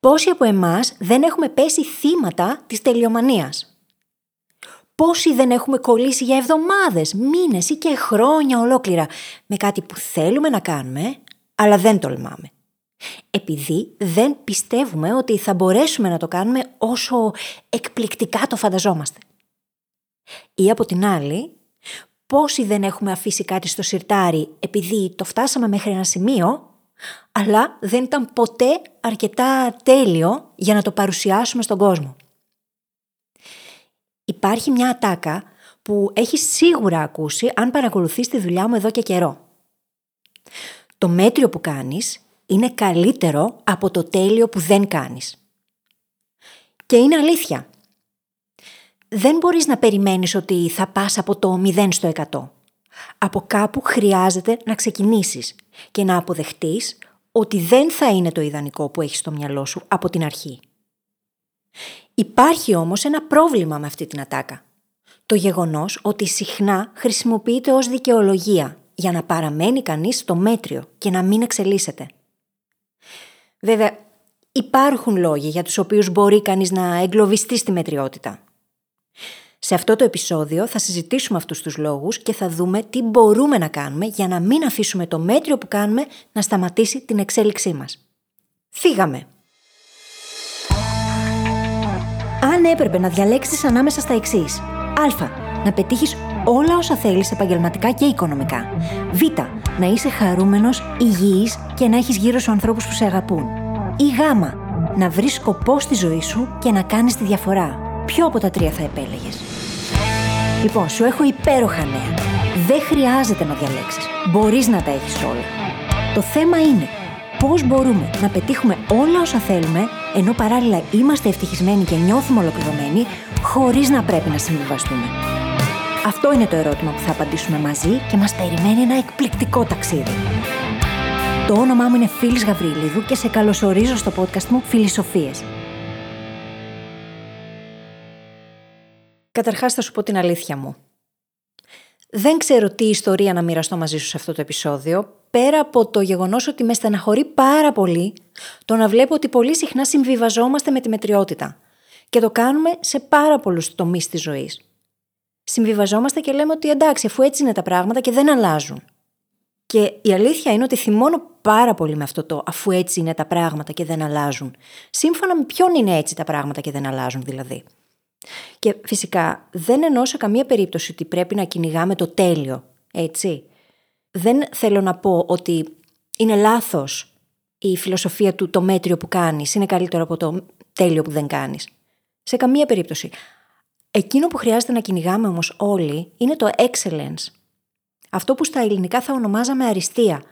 Πόσοι από εμάς δεν έχουμε πέσει θύματα της τελειομανίας; Πόσοι δεν έχουμε κολλήσει για εβδομάδες, μήνες ή και χρόνια ολόκληρα με κάτι που θέλουμε να κάνουμε, αλλά δεν τολμάμε; Επειδή δεν πιστεύουμε ότι θα μπορέσουμε να το κάνουμε όσο εκπληκτικά το φανταζόμαστε. Ή από την άλλη, πόσοι δεν έχουμε αφήσει κάτι στο σιρτάρι επειδή το φτάσαμε μέχρι ένα σημείο, αλλά δεν ήταν ποτέ αρκετά τέλειο για να το παρουσιάσουμε στον κόσμο. Υπάρχει μια ατάκα που έχει σίγουρα ακούσει αν παρακολουθείς τη δουλειά μου εδώ και καιρό. Το μέτριο που κάνεις είναι καλύτερο από το τέλειο που δεν κάνεις. Και είναι αλήθεια. Δεν μπορείς να περιμένεις ότι θα πας από το 0 στο 100. Από κάπου χρειάζεται να ξεκινήσεις και να αποδεχτείς ότι δεν θα είναι το ιδανικό που έχεις στο μυαλό σου από την αρχή. Υπάρχει όμως ένα πρόβλημα με αυτή την ατάκα. Το γεγονός ότι συχνά χρησιμοποιείται ως δικαιολογία για να παραμένει κανείς στο μέτριο και να μην εξελίσσεται. Βέβαια, υπάρχουν λόγοι για τους οποίους μπορεί κανείς να εγκλωβιστεί στη μετριότητα. Σε αυτό το επεισόδιο θα συζητήσουμε αυτούς τους λόγους και θα δούμε τι μπορούμε να κάνουμε για να μην αφήσουμε το μέτριο που κάνουμε να σταματήσει την εξέλιξή μας. Φύγαμε! Αν έπρεπε να διαλέξεις ανάμεσα στα εξής. Α. Να πετύχεις όλα όσα θέλεις επαγγελματικά και οικονομικά. Β. Να είσαι χαρούμενος, υγιής και να έχεις γύρω σου ανθρώπους που σε αγαπούν. Ή Γ. Να βρεις σκοπό στη ζωή σου και να κάνεις τη διαφορά. Ποιο από τα τρία θα επέλεγες; Λοιπόν, σου έχω υπέροχα νέα. Δεν χρειάζεται να διαλέξεις. Μπορείς να τα έχεις όλα. Το θέμα είναι πώς μπορούμε να πετύχουμε όλα όσα θέλουμε, ενώ παράλληλα είμαστε ευτυχισμένοι και νιώθουμε ολοκληρωμένοι, χωρίς να πρέπει να συμβιβαστούμε. Αυτό είναι το ερώτημα που θα απαντήσουμε μαζί και μας περιμένει ένα εκπληκτικό ταξίδι. Το όνομά μου είναι Φίλης Γαβριλίδου και σε καλωσορίζω στο podcast μου Φιλισοφίες. Καταρχάς θα σου πω την αλήθεια μου. Δεν ξέρω τι ιστορία να μοιραστώ μαζί σου σε αυτό το επεισόδιο, πέρα από το γεγονός ότι με στεναχωρεί πάρα πολύ το να βλέπω ότι πολύ συχνά συμβιβαζόμαστε με τη μετριότητα. Και το κάνουμε σε πάρα πολλούς τομείς της ζωής. Συμβιβαζόμαστε και λέμε ότι εντάξει, αφού έτσι είναι τα πράγματα και δεν αλλάζουν. Και η αλήθεια είναι ότι θυμώνω πάρα πολύ με αυτό το αφού έτσι είναι τα πράγματα και δεν αλλάζουν. Σύμφωνα με ποιον είναι έτσι τα πράγματα και δεν αλλάζουν δηλαδή. Και φυσικά δεν εννοώ σε καμία περίπτωση ότι πρέπει να κυνηγάμε το τέλειο, έτσι. Δεν θέλω να πω ότι είναι λάθος η φιλοσοφία του το μέτριο που κάνεις είναι καλύτερο από το τέλειο που δεν κάνεις. Σε καμία περίπτωση. Εκείνο που χρειάζεται να κυνηγάμε όμως όλοι είναι το excellence. Αυτό που στα ελληνικά θα ονομάζαμε αριστεία.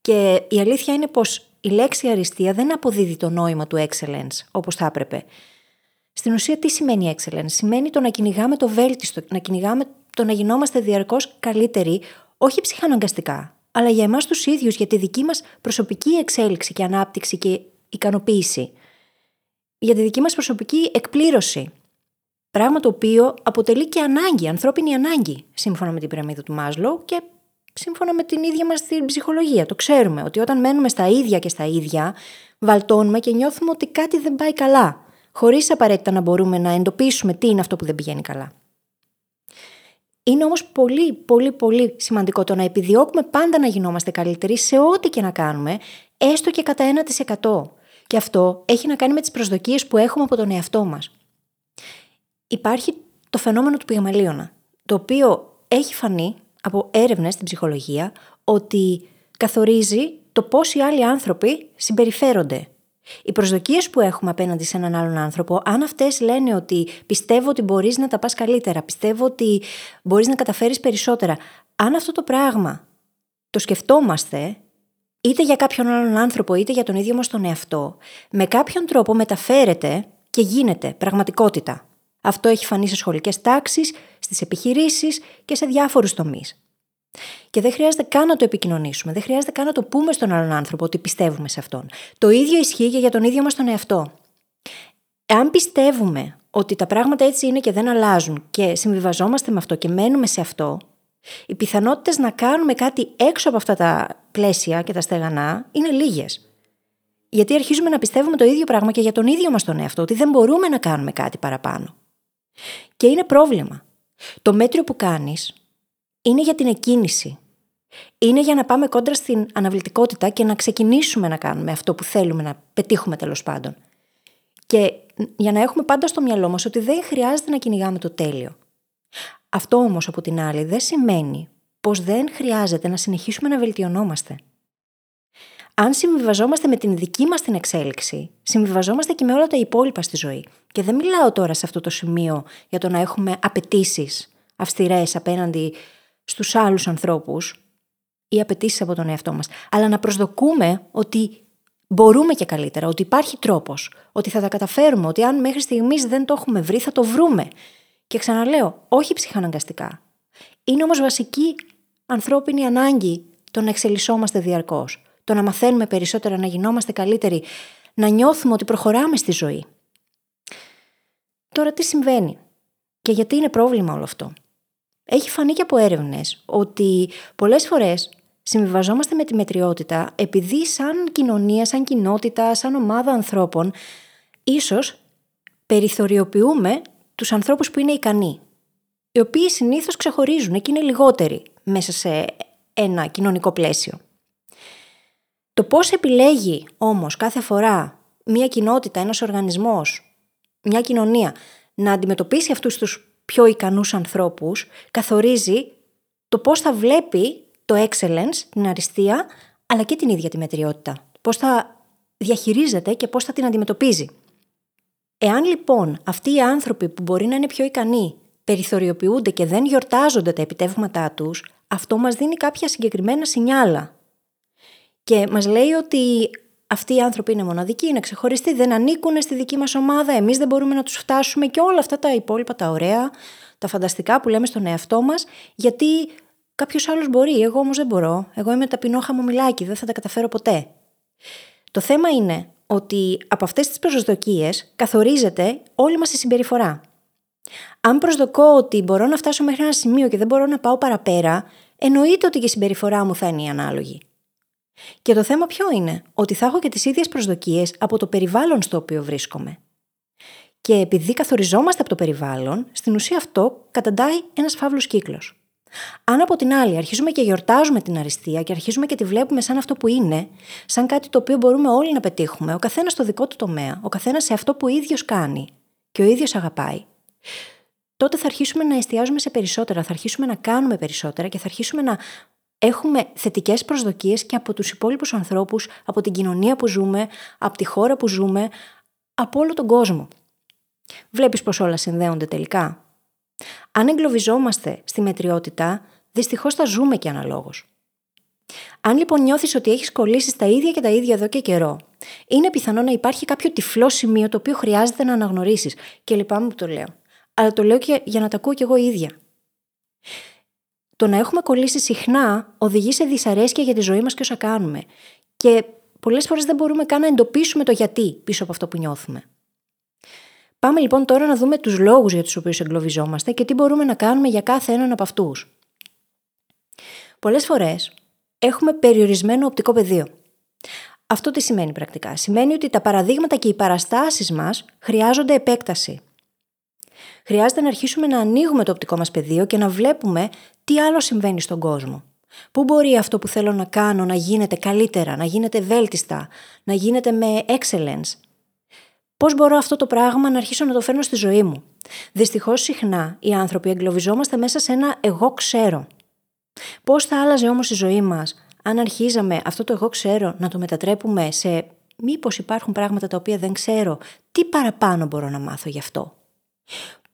Και η αλήθεια είναι πως η λέξη αριστεία δεν αποδίδει το νόημα του excellence όπως θα έπρεπε. Στην ουσία, τι σημαίνει excellence; Σημαίνει το να κυνηγάμε το βέλτιστο, να κυνηγάμε το να γινόμαστε διαρκώς καλύτεροι, όχι ψυχαναγκαστικά, αλλά για εμάς τους ίδιους, για τη δική μας προσωπική εξέλιξη και ανάπτυξη και ικανοποίηση. Για τη δική μας προσωπική εκπλήρωση. Πράγμα το οποίο αποτελεί και ανάγκη, ανθρώπινη ανάγκη, σύμφωνα με την πυραμίδα του Μάσλο και σύμφωνα με την ίδια μας την ψυχολογία. Το ξέρουμε ότι όταν μένουμε στα ίδια και στα ίδια, βαλτώνουμε και νιώθουμε ότι κάτι δεν πάει καλά χωρίς απαραίτητα να μπορούμε να εντοπίσουμε τι είναι αυτό που δεν πηγαίνει καλά. Είναι όμως πολύ, πολύ, πολύ σημαντικό το να επιδιώκουμε πάντα να γινόμαστε καλύτεροι σε ό,τι και να κάνουμε, έστω και κατά 1%. Και αυτό έχει να κάνει με τις προσδοκίες που έχουμε από τον εαυτό μας. Υπάρχει το φαινόμενο του πυγαμαλίωνα, το οποίο έχει φανεί από έρευνες στην ψυχολογία ότι καθορίζει το πώς οι άλλοι άνθρωποι συμπεριφέρονται οι προσδοκίες που έχουμε απέναντι σε έναν άλλον άνθρωπο, αν αυτές λένε ότι πιστεύω ότι μπορείς να τα πας καλύτερα, πιστεύω ότι μπορείς να καταφέρεις περισσότερα, αν αυτό το πράγμα το σκεφτόμαστε, είτε για κάποιον άλλον άνθρωπο, είτε για τον ίδιο μας τον εαυτό, με κάποιον τρόπο μεταφέρεται και γίνεται πραγματικότητα. Αυτό έχει φανεί σε σχολικές τάξεις, στις επιχειρήσεις και σε διάφορους τομείς. Και δεν χρειάζεται καν να το επικοινωνήσουμε, δεν χρειάζεται καν να το πούμε στον άλλον άνθρωπο ότι πιστεύουμε σε αυτόν. Το ίδιο ισχύει και για τον ίδιο μας τον εαυτό. Αν πιστεύουμε ότι τα πράγματα έτσι είναι και δεν αλλάζουν και συμβιβαζόμαστε με αυτό και μένουμε σε αυτό, οι πιθανότητες να κάνουμε κάτι έξω από αυτά τα πλαίσια και τα στεγανά είναι λίγες. Γιατί αρχίζουμε να πιστεύουμε το ίδιο πράγμα και για τον ίδιο μας τον εαυτό, ότι δεν μπορούμε να κάνουμε κάτι παραπάνω. Και είναι πρόβλημα. Το μέτριο που κάνεις είναι για την εκκίνηση. Είναι για να πάμε κόντρα στην αναβλητικότητα και να ξεκινήσουμε να κάνουμε αυτό που θέλουμε να πετύχουμε τέλος πάντων. Και για να έχουμε πάντα στο μυαλό μας ότι δεν χρειάζεται να κυνηγάμε το τέλειο. Αυτό όμως από την άλλη δεν σημαίνει πως δεν χρειάζεται να συνεχίσουμε να βελτιωνόμαστε. Αν συμβιβαζόμαστε με την δική μας την εξέλιξη, συμβιβαζόμαστε και με όλα τα υπόλοιπα στη ζωή. Και δεν μιλάω τώρα σε αυτό το σημείο για το να έχουμε απαιτήσεις αυστηρές απέναντι στους άλλους ανθρώπους ή απαιτήσεις από τον εαυτό μας, αλλά να προσδοκούμε ότι μπορούμε και καλύτερα, ότι υπάρχει τρόπος, ότι θα τα καταφέρουμε, ότι αν μέχρι στιγμής δεν το έχουμε βρει, θα το βρούμε. Και ξαναλέω, όχι ψυχαναγκαστικά. Είναι όμως βασική ανθρώπινη ανάγκη το να εξελισσόμαστε διαρκώς το να μαθαίνουμε περισσότερα, να γινόμαστε καλύτεροι, να νιώθουμε ότι προχωράμε στη ζωή. Τώρα τι συμβαίνει και γιατί είναι πρόβλημα όλο αυτό; Έχει φανεί και από έρευνες ότι πολλές φορές συμβιβαζόμαστε με τη μετριότητα επειδή σαν κοινωνία, σαν κοινότητα, σαν ομάδα ανθρώπων, ίσως περιθωριοποιούμε τους ανθρώπους που είναι ικανοί. Οι οποίοι συνήθως ξεχωρίζουν και είναι λιγότεροι μέσα σε ένα κοινωνικό πλαίσιο. Το πώς επιλέγει όμως κάθε φορά μια κοινότητα, ένας οργανισμός, μια κοινωνία να αντιμετωπίσει αυτούς τους πιο ικανούς ανθρώπους καθορίζει το πώς θα βλέπει το excellence, την αριστεία, αλλά και την ίδια τη μετριότητα. Πώς θα διαχειρίζεται και πώς θα την αντιμετωπίζει. Εάν λοιπόν αυτοί οι άνθρωποι που μπορεί να είναι πιο ικανοί περιθωριοποιούνται και δεν γιορτάζονται τα επιτεύγματά τους, αυτό μας δίνει κάποια συγκεκριμένα σινιάλα και μας λέει ότι αυτοί οι άνθρωποι είναι μοναδικοί, είναι ξεχωριστοί, δεν ανήκουν στη δική μας ομάδα, εμείς δεν μπορούμε να τους φτάσουμε και όλα αυτά τα υπόλοιπα τα ωραία, τα φανταστικά που λέμε στον εαυτό μας, γιατί κάποιος άλλος μπορεί, εγώ όμως δεν μπορώ. Εγώ είμαι ταπεινό χαμομηλάκι, δεν θα τα καταφέρω ποτέ. Το θέμα είναι ότι από αυτές τις προσδοκίες καθορίζεται όλη μας η συμπεριφορά. Αν προσδοκώ ότι μπορώ να φτάσω μέχρι ένα σημείο και δεν μπορώ να πάω παραπέρα, εννοείται ότι και η συμπεριφορά μου θα είναι η ανάλογη. Και το θέμα ποιο είναι, ότι θα έχω και τις ίδιες προσδοκίες από το περιβάλλον στο οποίο βρίσκομαι. Και επειδή καθοριζόμαστε από το περιβάλλον, στην ουσία αυτό καταντάει ένας φαύλος κύκλος. Αν από την άλλη αρχίζουμε και γιορτάζουμε την αριστεία και αρχίζουμε και τη βλέπουμε σαν αυτό που είναι, σαν κάτι το οποίο μπορούμε όλοι να πετύχουμε, ο καθένας στο δικό του τομέα, ο καθένας σε αυτό που ο ίδιος κάνει και ο ίδιος αγαπάει, τότε θα αρχίσουμε να εστιάζουμε σε περισσότερα, θα αρχίσουμε να κάνουμε περισσότερα και θα αρχίσουμε να έχουμε θετικές προσδοκίες και από τους υπόλοιπους ανθρώπους, από την κοινωνία που ζούμε, από τη χώρα που ζούμε, από όλο τον κόσμο. Βλέπεις πως όλα συνδέονται τελικά. Αν εγκλωβιζόμαστε στη μετριότητα, δυστυχώς θα ζούμε και αναλόγως. Αν λοιπόν νιώθεις ότι έχεις κολλήσει τα ίδια και τα ίδια εδώ και καιρό, είναι πιθανό να υπάρχει κάποιο τυφλό σημείο το οποίο χρειάζεται να αναγνωρίσεις. Και λυπάμαι που το λέω. Αλλά το λέω και για να τα ακούω κι εγώ ίδια το να έχουμε κολλήσει συχνά οδηγεί σε δυσαρέσκεια για τη ζωή μας και όσα κάνουμε. Και πολλές φορές δεν μπορούμε καν να εντοπίσουμε το γιατί πίσω από αυτό που νιώθουμε. Πάμε λοιπόν τώρα να δούμε τους λόγους για τους οποίους εγκλωβιζόμαστε και τι μπορούμε να κάνουμε για κάθε έναν από αυτούς. Πολλές φορές έχουμε περιορισμένο οπτικό πεδίο. Αυτό τι σημαίνει πρακτικά; Σημαίνει ότι τα παραδείγματα και οι παραστάσεις μας χρειάζονται επέκταση. Χρειάζεται να αρχίσουμε να ανοίγουμε το οπτικό μας πεδίο και να βλέπουμε τι άλλο συμβαίνει στον κόσμο; Πού μπορεί αυτό που θέλω να κάνω να γίνεται καλύτερα, να γίνεται βέλτιστα, να γίνεται με excellence; Πώς μπορώ αυτό το πράγμα να αρχίσω να το φέρνω στη ζωή μου; Δυστυχώς συχνά οι άνθρωποι εγκλωβιζόμαστε μέσα σε ένα εγώ ξέρω. Πώς θα άλλαζε όμως η ζωή μας αν αρχίζαμε αυτό το εγώ ξέρω να το μετατρέπουμε σε μήπως υπάρχουν πράγματα τα οποία δεν ξέρω, τι παραπάνω μπορώ να μάθω γι' αυτό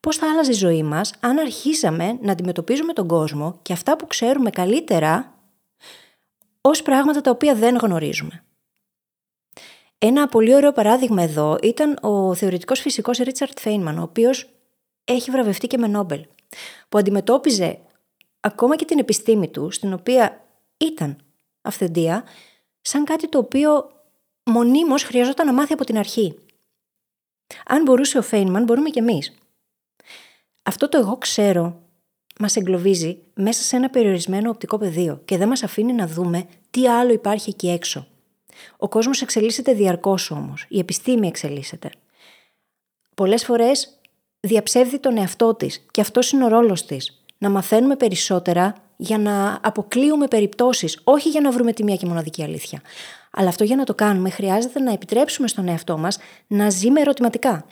πώς θα άλλαζε η ζωή μας αν αρχίσαμε να αντιμετωπίζουμε τον κόσμο και αυτά που ξέρουμε καλύτερα ως πράγματα τα οποία δεν γνωρίζουμε. Ένα πολύ ωραίο παράδειγμα εδώ ήταν ο θεωρητικός φυσικός Ρίτσαρτ Φέινμαν, ο οποίος έχει βραβευτεί και με Νόμπελ, που αντιμετώπιζε ακόμα και την επιστήμη του, στην οποία ήταν αυθεντία, σαν κάτι το οποίο μονίμως χρειαζόταν να μάθει από την αρχή. Αν μπορούσε ο Φέινμαν, μπορούμε κι εμείς αυτό το εγώ ξέρω μας εγκλωβίζει μέσα σε ένα περιορισμένο οπτικό πεδίο και δεν μας αφήνει να δούμε τι άλλο υπάρχει εκεί έξω. Ο κόσμος εξελίσσεται διαρκώς όμως. Η επιστήμη εξελίσσεται. Πολλές φορές διαψεύδει τον εαυτό της και αυτός είναι ο ρόλος της. Να μαθαίνουμε περισσότερα για να αποκλείουμε περιπτώσεις, όχι για να βρούμε τη μία και μοναδική αλήθεια. Αλλά αυτό για να το κάνουμε χρειάζεται να επιτρέψουμε στον εαυτό μας να ζει με ερωτηματικά.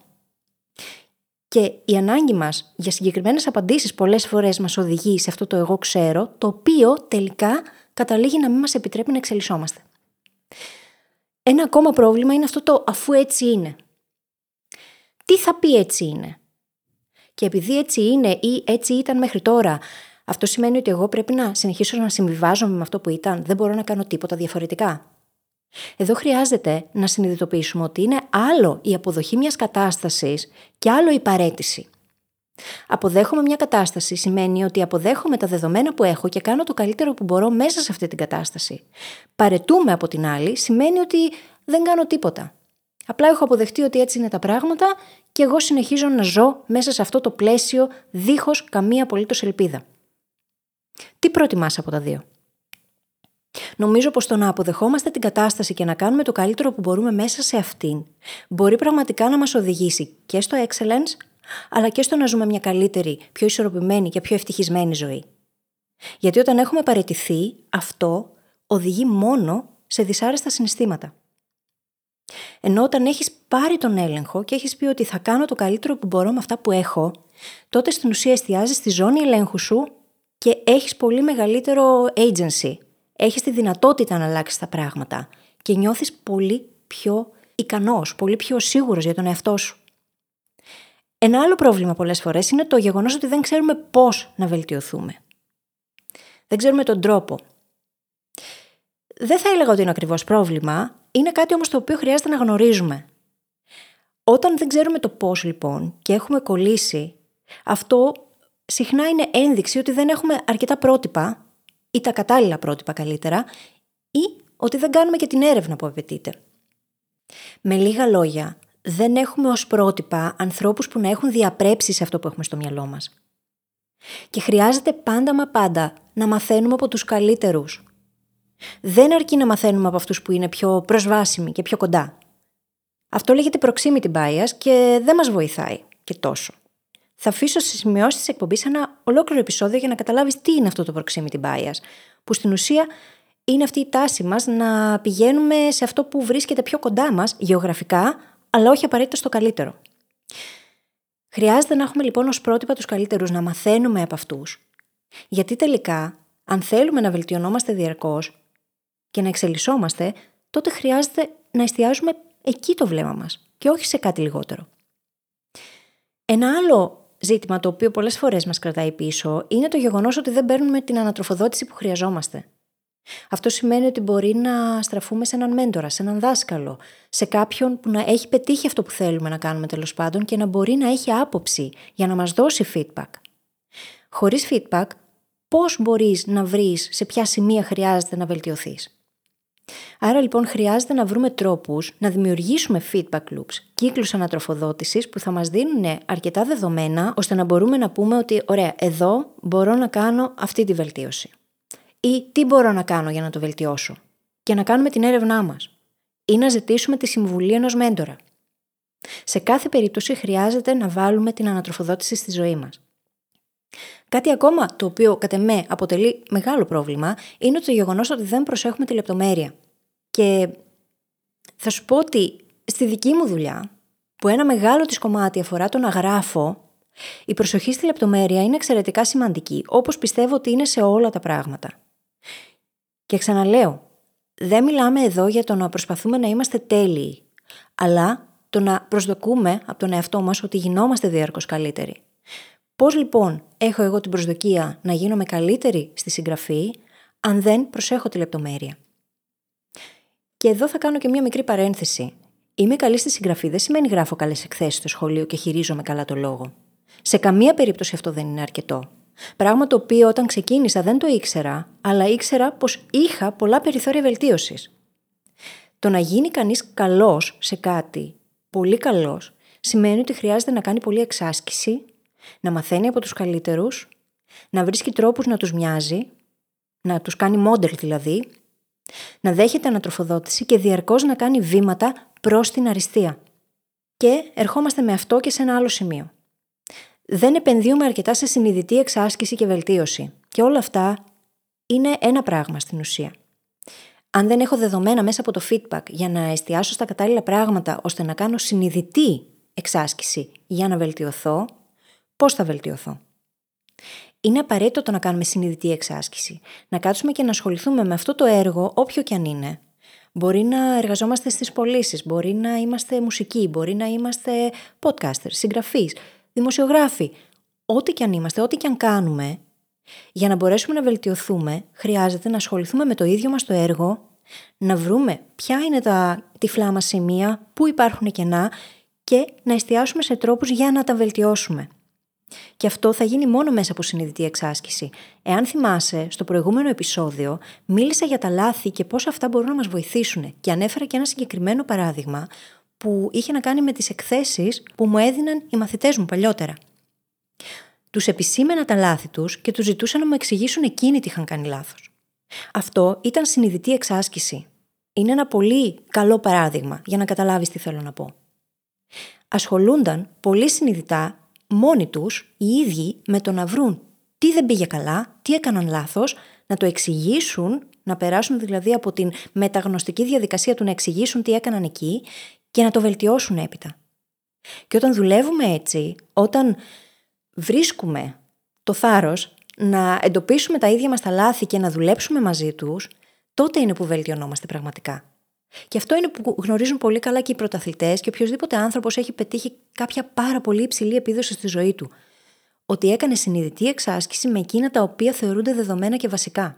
Και η ανάγκη μας για συγκεκριμένες απαντήσεις πολλές φορές μας οδηγεί σε αυτό το εγώ ξέρω, το οποίο τελικά καταλήγει να μην μας επιτρέπει να εξελισσόμαστε. Ένα ακόμα πρόβλημα είναι αυτό το αφού έτσι είναι. Τι θα πει έτσι είναι. Και επειδή έτσι είναι ή έτσι ήταν μέχρι τώρα, αυτό σημαίνει ότι εγώ πρέπει να συνεχίσω να συμβιβάζομαι με αυτό που ήταν. Δεν μπορώ να κάνω τίποτα διαφορετικά. Εδώ χρειάζεται να συνειδητοποιήσουμε ότι είναι άλλο η αποδοχή μιας κατάστασης και άλλο η παρέτηση. Αποδέχομαι μια κατάσταση σημαίνει ότι αποδέχομαι τα δεδομένα που έχω και κάνω το καλύτερο που μπορώ μέσα σε αυτή την κατάσταση. Παρετούμε από την άλλη σημαίνει ότι δεν κάνω τίποτα. Απλά έχω αποδεχτεί ότι έτσι είναι τα πράγματα και εγώ συνεχίζω να ζω μέσα σε αυτό το πλαίσιο δίχως καμία απολύτως ελπίδα. Τι προτιμάς από τα δύο; Νομίζω πως το να αποδεχόμαστε την κατάσταση και να κάνουμε το καλύτερο που μπορούμε μέσα σε αυτήν μπορεί πραγματικά να μας οδηγήσει και στο excellence αλλά και στο να ζούμε μια καλύτερη, πιο ισορροπημένη και πιο ευτυχισμένη ζωή. Γιατί όταν έχουμε παραιτηθεί, αυτό οδηγεί μόνο σε δυσάρεστα συναισθήματα. Ενώ όταν έχεις πάρει τον έλεγχο και έχεις πει ότι θα κάνω το καλύτερο που μπορώ με αυτά που έχω, τότε στην ουσία εστιάζεις στη ζώνη ελέγχου σου και έχεις πολύ μεγαλύτερο agency. Έχεις τη δυνατότητα να αλλάξεις τα πράγματα και νιώθεις πολύ πιο ικανός, πολύ πιο σίγουρος για τον εαυτό σου. Ένα άλλο πρόβλημα πολλές φορές είναι το γεγονός ότι δεν ξέρουμε πώς να βελτιωθούμε. Δεν ξέρουμε τον τρόπο. Δεν θα έλεγα ότι είναι ακριβώς πρόβλημα, είναι κάτι όμως το οποίο χρειάζεται να γνωρίζουμε. Όταν δεν ξέρουμε το πώς λοιπόν και έχουμε κολλήσει, αυτό συχνά είναι ένδειξη ότι δεν έχουμε αρκετά πρότυπα ή τα κατάλληλα πρότυπα καλύτερα ή ότι δεν κάνουμε και την έρευνα που απαιτείται. Με λίγα λόγια, δεν έχουμε ως πρότυπα ανθρώπους που να έχουν διαπρέψει σε αυτό που έχουμε στο μυαλό μας. Και χρειάζεται πάντα μα πάντα να μαθαίνουμε από τους καλύτερους. Δεν αρκεί να μαθαίνουμε από αυτούς που είναι πιο προσβάσιμοι και πιο κοντά. Αυτό λέγεται proximity bias και δεν μας βοηθάει και τόσο. Θα αφήσω σε σημειώσεις της εκπομπής ένα ολόκληρο επεισόδιο για να καταλάβεις τι είναι αυτό το proximity bias, που στην ουσία είναι αυτή η τάση μας να πηγαίνουμε σε αυτό που βρίσκεται πιο κοντά μας γεωγραφικά, αλλά όχι απαραίτητα στο καλύτερο. Χρειάζεται να έχουμε λοιπόν ως πρότυπα τους καλύτερους, να μαθαίνουμε από αυτούς. Γιατί τελικά, αν θέλουμε να βελτιωνόμαστε διαρκώς και να εξελισσόμαστε, τότε χρειάζεται να εστιάζουμε εκεί το βλέμμα μας και όχι σε κάτι λιγότερο. Ένα άλλο ζήτημα το οποίο πολλές φορές μας κρατάει πίσω είναι το γεγονός ότι δεν παίρνουμε την ανατροφοδότηση που χρειαζόμαστε. Αυτό σημαίνει ότι μπορεί να στραφούμε σε έναν μέντορα, σε έναν δάσκαλο, σε κάποιον που να έχει πετύχει αυτό που θέλουμε να κάνουμε τέλος πάντων και να μπορεί να έχει άποψη για να μας δώσει feedback. Χωρίς feedback, πώς μπορείς να βρεις σε ποια σημεία χρειάζεται να βελτιωθείς; Άρα λοιπόν χρειάζεται να βρούμε τρόπους να δημιουργήσουμε feedback loops, κύκλους ανατροφοδότησης που θα μας δίνουν αρκετά δεδομένα ώστε να μπορούμε να πούμε ότι ωραία, εδώ μπορώ να κάνω αυτή τη βελτίωση. Ή τι μπορώ να κάνω για να το βελτιώσω; Και να κάνουμε την έρευνά μας. Ή να ζητήσουμε τη συμβουλή ενός μέντορα. Σε κάθε περίπτωση χρειάζεται να βάλουμε την ανατροφοδότηση στη ζωή μας. Κάτι ακόμα το οποίο κατ' εμέ αποτελεί μεγάλο πρόβλημα είναι το γεγονός ότι δεν προσέχουμε τη λεπτομέρεια. Και θα σου πω ότι στη δική μου δουλειά, που ένα μεγάλο της κομμάτι αφορά το να γράφω, η προσοχή στη λεπτομέρεια είναι εξαιρετικά σημαντική, όπως πιστεύω ότι είναι σε όλα τα πράγματα. Και ξαναλέω, δεν μιλάμε εδώ για το να προσπαθούμε να είμαστε τέλειοι, αλλά το να προσδοκούμε από τον εαυτό μας ότι γινόμαστε διαρκώς καλύτεροι. Πώς λοιπόν έχω εγώ την προσδοκία να γίνομαι καλύτερη στη συγγραφή αν δεν προσέχω τη λεπτομέρεια; Και εδώ θα κάνω και μία μικρή παρένθεση. Είμαι καλή στη συγγραφή δεν σημαίνει γράφω καλές εκθέσεις στο σχολείο και χειρίζομαι καλά το λόγο. Σε καμία περίπτωση αυτό δεν είναι αρκετό. Πράγμα το οποίο όταν ξεκίνησα δεν το ήξερα, αλλά ήξερα πως είχα πολλά περιθώρια βελτίωσης. Το να γίνει κανείς καλός σε κάτι, πολύ καλός, σημαίνει ότι χρειάζεται να κάνει πολλή εξάσκηση, να μαθαίνει από τους καλύτερους, να βρίσκει τρόπους να τους μοιάζει, να τους κάνει μόντερ δηλαδή Να δέχεται ανατροφοδότηση και διαρκώς να κάνει βήματα προς την αριστεία. Και ερχόμαστε με αυτό και σε ένα άλλο σημείο. Δεν επενδύουμε αρκετά σε συνειδητή εξάσκηση και βελτίωση. Και όλα αυτά είναι ένα πράγμα στην ουσία. Αν δεν έχω δεδομένα μέσα από το feedback για να εστιάσω στα κατάλληλα πράγματα ώστε να κάνω συνειδητή εξάσκηση για να βελτιωθώ, πώς θα βελτιωθώ. Είναι απαραίτητο το να κάνουμε συνειδητή εξάσκηση. Να κάτσουμε και να ασχοληθούμε με αυτό το έργο, όποιο και αν είναι. Μπορεί να εργαζόμαστε στις πωλήσεις, μπορεί να είμαστε μουσικοί, μπορεί να είμαστε podcasters, συγγραφείς, δημοσιογράφοι. Ό,τι και αν είμαστε, ό,τι και αν κάνουμε, για να μπορέσουμε να βελτιωθούμε, χρειάζεται να ασχοληθούμε με το ίδιο μας το έργο, να βρούμε ποια είναι τα τυφλά μας σημεία, πού υπάρχουν κενά και να εστιάσουμε σε τρόπους για να τα βελτιώσουμε. Και αυτό θα γίνει μόνο μέσα από συνειδητή εξάσκηση. Εάν θυμάσαι, στο προηγούμενο επεισόδιο μίλησα για τα λάθη και πώς αυτά μπορούν να μας βοηθήσουν και ανέφερα και ένα συγκεκριμένο παράδειγμα που είχε να κάνει με τις εκθέσεις που μου έδιναν οι μαθητές μου παλιότερα. Τους επισήμενα τα λάθη τους και τους ζητούσα να μου εξηγήσουν εκείνοι τι είχαν κάνει λάθος. Αυτό ήταν συνειδητή εξάσκηση. Είναι ένα πολύ καλό παράδειγμα για να καταλάβεις τι θέλω να πω. Ασχολούνταν πολύ συνειδητά μόνοι τους οι ίδιοι με το να βρουν τι δεν πήγε καλά, τι έκαναν λάθος, να το εξηγήσουν, να περάσουν δηλαδή από την μεταγνωστική διαδικασία του να εξηγήσουν τι έκαναν εκεί και να το βελτιώσουν έπειτα. Και όταν δουλεύουμε έτσι, όταν βρίσκουμε το θάρρος να εντοπίσουμε τα ίδια μας τα λάθη και να δουλέψουμε μαζί τους, τότε είναι που βελτιωνόμαστε πραγματικά. Και αυτό είναι που γνωρίζουν πολύ καλά και οι πρωταθλητές και οποιοδήποτε άνθρωπος έχει πετύχει κάποια πάρα πολύ υψηλή επίδοση στη ζωή του. Ότι έκανε συνειδητή εξάσκηση με εκείνα τα οποία θεωρούνται δεδομένα και βασικά.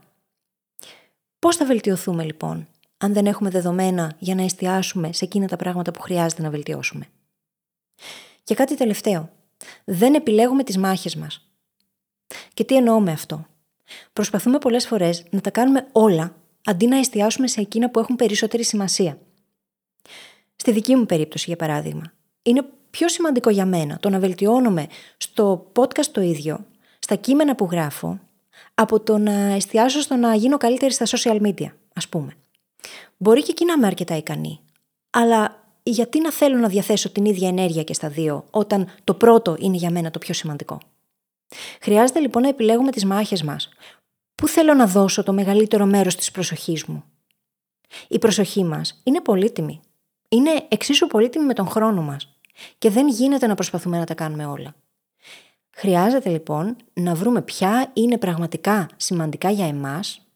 Πώς θα βελτιωθούμε λοιπόν, αν δεν έχουμε δεδομένα για να εστιάσουμε σε εκείνα τα πράγματα που χρειάζεται να βελτιώσουμε; Και κάτι τελευταίο. Δεν επιλέγουμε τις μάχες μας. Και τι εννοώ με αυτό; Προσπαθούμε πολλές φορές να τα κάνουμε όλα αντί να εστιάσουμε σε εκείνα που έχουν περισσότερη σημασία. Στη δική μου περίπτωση, για παράδειγμα, είναι πιο σημαντικό για μένα το να βελτιώνομαι στο podcast το ίδιο, στα κείμενα που γράφω, από το να εστιάσω στο να γίνω καλύτερη στα social media, ας πούμε. Μπορεί και εκεί να είμαι αρκετά ικανή, αλλά γιατί να θέλω να διαθέσω την ίδια ενέργεια και στα δύο, όταν το πρώτο είναι για μένα το πιο σημαντικό; Χρειάζεται λοιπόν να επιλέγουμε τις μάχες μας. Πού θέλω να δώσω το μεγαλύτερο μέρος της προσοχής μου; Η προσοχή μας είναι πολύτιμη. Είναι εξίσου πολύτιμη με τον χρόνο μας. Και δεν γίνεται να προσπαθούμε να τα κάνουμε όλα. Χρειάζεται λοιπόν να βρούμε ποια είναι πραγματικά σημαντικά για εμάς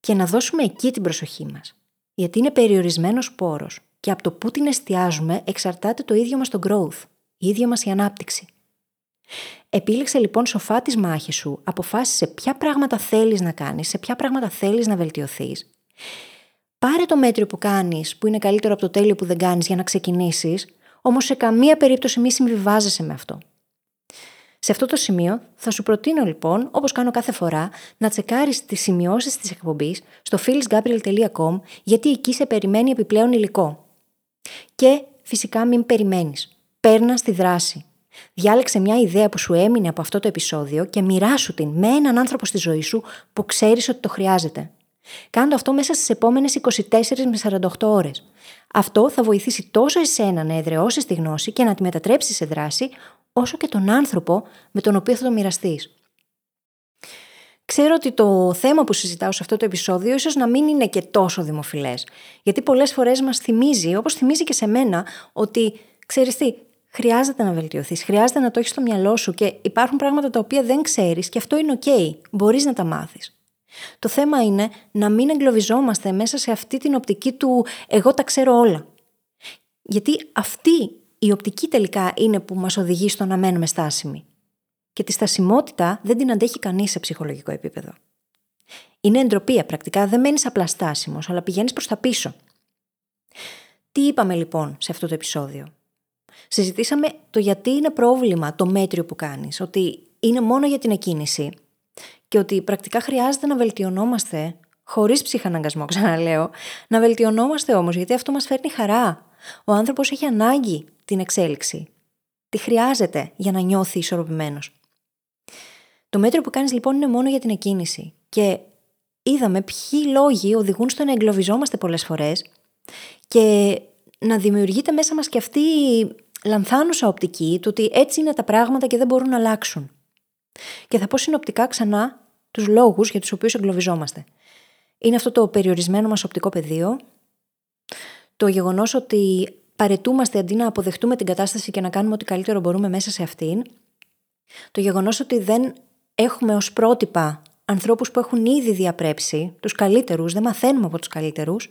και να δώσουμε εκεί την προσοχή μας. Γιατί είναι περιορισμένος πόρος και από το πού την εστιάζουμε εξαρτάται το ίδιο μας το growth, η ίδια μας η ανάπτυξη. Επίλεξε λοιπόν σοφά τις μάχες σου, αποφάσισε ποια πράγματα θέλεις να κάνεις, σε ποια πράγματα θέλεις να βελτιωθείς. Πάρε το μέτριο που κάνεις, που είναι καλύτερο από το τέλειο που δεν κάνεις για να ξεκινήσεις, όμως σε καμία περίπτωση μη συμβιβάζεσαι με αυτό. Σε αυτό το σημείο θα σου προτείνω λοιπόν, όπως κάνω κάθε φορά, να τσεκάρεις τις σημειώσεις της εκπομπής στο phyllisgabriel.com γιατί εκεί σε περιμένει επιπλέον υλικό. Και φυσικά μην περιμένεις. Παίρνα στη δράση. Διάλεξε μια ιδέα που σου έμεινε από αυτό το επεισόδιο και μοιράσου την με έναν άνθρωπο στη ζωή σου που ξέρεις ότι το χρειάζεται. Κάντο αυτό μέσα στις επόμενες 24 με 48 ώρες. Αυτό θα βοηθήσει τόσο εσένα να εδραιώσεις τη γνώση και να τη μετατρέψεις σε δράση, όσο και τον άνθρωπο με τον οποίο θα το μοιραστείς. Ξέρω ότι το θέμα που συζητάω σε αυτό το επεισόδιο ίσως να μην είναι και τόσο δημοφιλές. Γιατί πολλές φορές μας θυμίζει, όπως θυμίζει και σε μένα, ότι ξέρεις τι, χρειάζεται να βελτιωθείς, χρειάζεται να το έχεις στο μυαλό σου και υπάρχουν πράγματα τα οποία δεν ξέρεις και αυτό είναι OK. Μπορείς να τα μάθεις. Το θέμα είναι να μην εγκλωβιζόμαστε μέσα σε αυτή την οπτική του Εγώ τα ξέρω όλα. Γιατί αυτή η οπτική τελικά είναι που μας οδηγεί στο να μένουμε στάσιμοι. Και τη στασιμότητα δεν την αντέχει κανείς σε ψυχολογικό επίπεδο. Είναι εντροπία, πρακτικά δεν μένεις απλά στάσιμος, αλλά πηγαίνεις προς τα πίσω. Τι είπαμε λοιπόν σε αυτό το επεισόδιο; Συζητήσαμε το γιατί είναι πρόβλημα το μέτριο που κάνεις, ότι είναι μόνο για την εκκίνηση και ότι πρακτικά χρειάζεται να βελτιωνόμαστε, χωρίς ψυχαναγκασμό ξαναλέω, να βελτιωνόμαστε όμως γιατί αυτό μας φέρνει χαρά. Ο άνθρωπος έχει ανάγκη την εξέλιξη. Τι χρειάζεται για να νιώθει ισορροπημένος. Το μέτρο που κάνεις λοιπόν είναι μόνο για την εκκίνηση και είδαμε ποιοι λόγοι οδηγούν στο να εγκλωβιζόμαστε πολλές φορές και να δημιουργείται μέσα μας και αυτή η λανθάνουσα οπτική του ότι έτσι είναι τα πράγματα και δεν μπορούν να αλλάξουν. Και θα πω συνοπτικά ξανά τους λόγους για τους οποίους εγκλωβιζόμαστε. Είναι αυτό το περιορισμένο μας οπτικό πεδίο, το γεγονός ότι παρετούμαστε αντί να αποδεχτούμε την κατάσταση και να κάνουμε ό,τι καλύτερο μπορούμε μέσα σε αυτήν, το γεγονός ότι δεν έχουμε ως πρότυπα ανθρώπους που έχουν ήδη διαπρέψει, τους καλύτερους, δεν μαθαίνουμε από τους καλύτερους,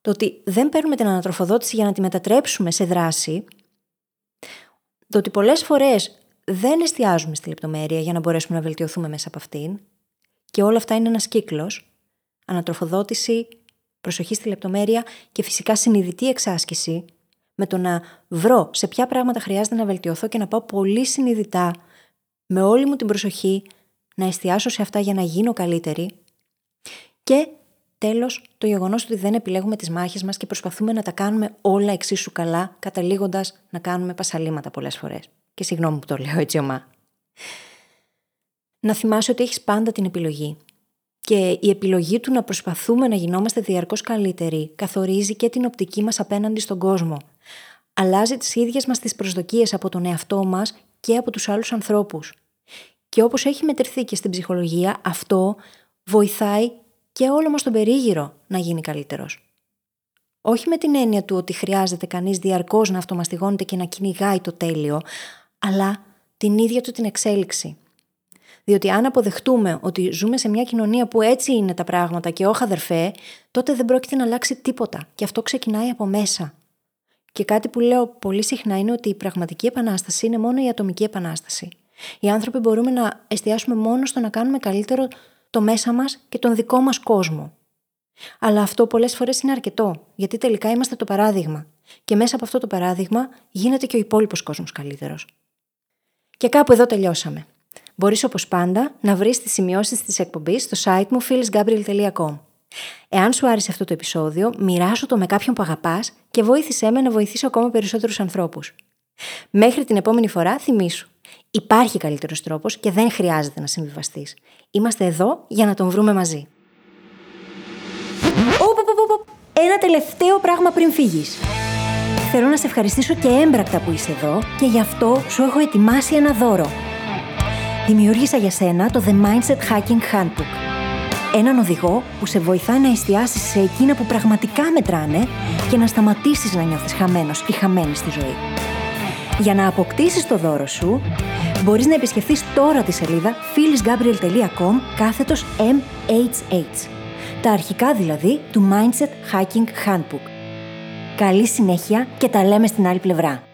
το ότι δεν παίρνουμε την ανατροφοδότηση για να τη μετατρέψουμε σε δράση, το ότι πολλές φορές δεν εστιάζουμε στη λεπτομέρεια για να μπορέσουμε να βελτιωθούμε μέσα από αυτήν και όλα αυτά είναι ένας κύκλος, ανατροφοδότηση, προσοχή στη λεπτομέρεια και φυσικά συνειδητή εξάσκηση με το να βρω σε ποια πράγματα χρειάζεται να βελτιωθώ και να πάω πολύ συνειδητά με όλη μου την προσοχή να εστιάσω σε αυτά για να γίνω καλύτερη και τέλος το γεγονός ότι δεν επιλέγουμε τις μάχες μας και προσπαθούμε να τα κάνουμε όλα εξίσου καλά, καταλήγοντας να κάνουμε πασαλήματα πολλές φορές. Και συγγνώμη που το λέω έτσι ομά. Να θυμάσαι ότι έχεις πάντα την επιλογή. Και η επιλογή του να προσπαθούμε να γινόμαστε διαρκώς καλύτεροι καθορίζει και την οπτική μας απέναντι στον κόσμο. Αλλάζει τις ίδιες μας τις προσδοκίες από τον εαυτό μας και από τους άλλους ανθρώπους. Και όπως έχει μετρηθεί και στην ψυχολογία, αυτό βοηθάει και όλο μας τον περίγυρο να γίνει καλύτερος. Όχι με την έννοια του ότι χρειάζεται κανείς διαρκώς να αυτομαστιγώνεται και να κυνηγάει το τέλειο, αλλά την ίδια του την εξέλιξη. Διότι αν αποδεχτούμε ότι ζούμε σε μια κοινωνία που έτσι είναι τα πράγματα και όχι αδερφέ, τότε δεν πρόκειται να αλλάξει τίποτα. Και αυτό ξεκινάει από μέσα. Και κάτι που λέω πολύ συχνά είναι ότι η πραγματική επανάσταση είναι μόνο η ατομική επανάσταση. Οι άνθρωποι μπορούμε να εστιάσουμε μόνο στο να κάνουμε καλύτερο το μέσα μας και τον δικό μας κόσμο. Αλλά αυτό πολλές φορές είναι αρκετό, γιατί τελικά είμαστε το παράδειγμα. Και μέσα από αυτό το παράδειγμα γίνεται και ο υπόλοιπος κόσμος καλύτερος. Και κάπου εδώ τελειώσαμε. Μπορείς όπως πάντα να βρεις τις σημειώσεις της εκπομπής στο site μου phyllisgabriel.com. Εάν σου άρεσε αυτό το επεισόδιο, μοιράσου το με κάποιον που αγαπάς και βοήθησέ με να βοηθήσω ακόμα περισσότερους ανθρώπους. Μέχρι την επόμενη φορά, θυμήσου. Υπάρχει καλύτερος τρόπος και δεν χρειάζεται να συμβιβαστείς. Είμαστε εδώ για να τον βρούμε μαζί. Ένα τελευταίο πράγμα πριν φύγεις. Θέλω να σε ευχαριστήσω και έμπρακτα που είσαι εδώ και γι' αυτό σου έχω ετοιμάσει ένα δώρο. Δημιούργησα για σένα το The Mindset Hacking Handbook. Έναν οδηγό που σε βοηθάει να εστιάσεις σε εκείνα που πραγματικά μετράνε και να σταματήσεις να νιώθεις χαμένος ή χαμένη στη ζωή. Για να αποκτήσεις το δώρο σου, μπορείς να επισκεφθείς τώρα τη σελίδα phyllisgabriel.com κάθετος MHH. Τα αρχικά δηλαδή του Mindset Hacking Handbook. Καλή συνέχεια και τα λέμε στην άλλη πλευρά.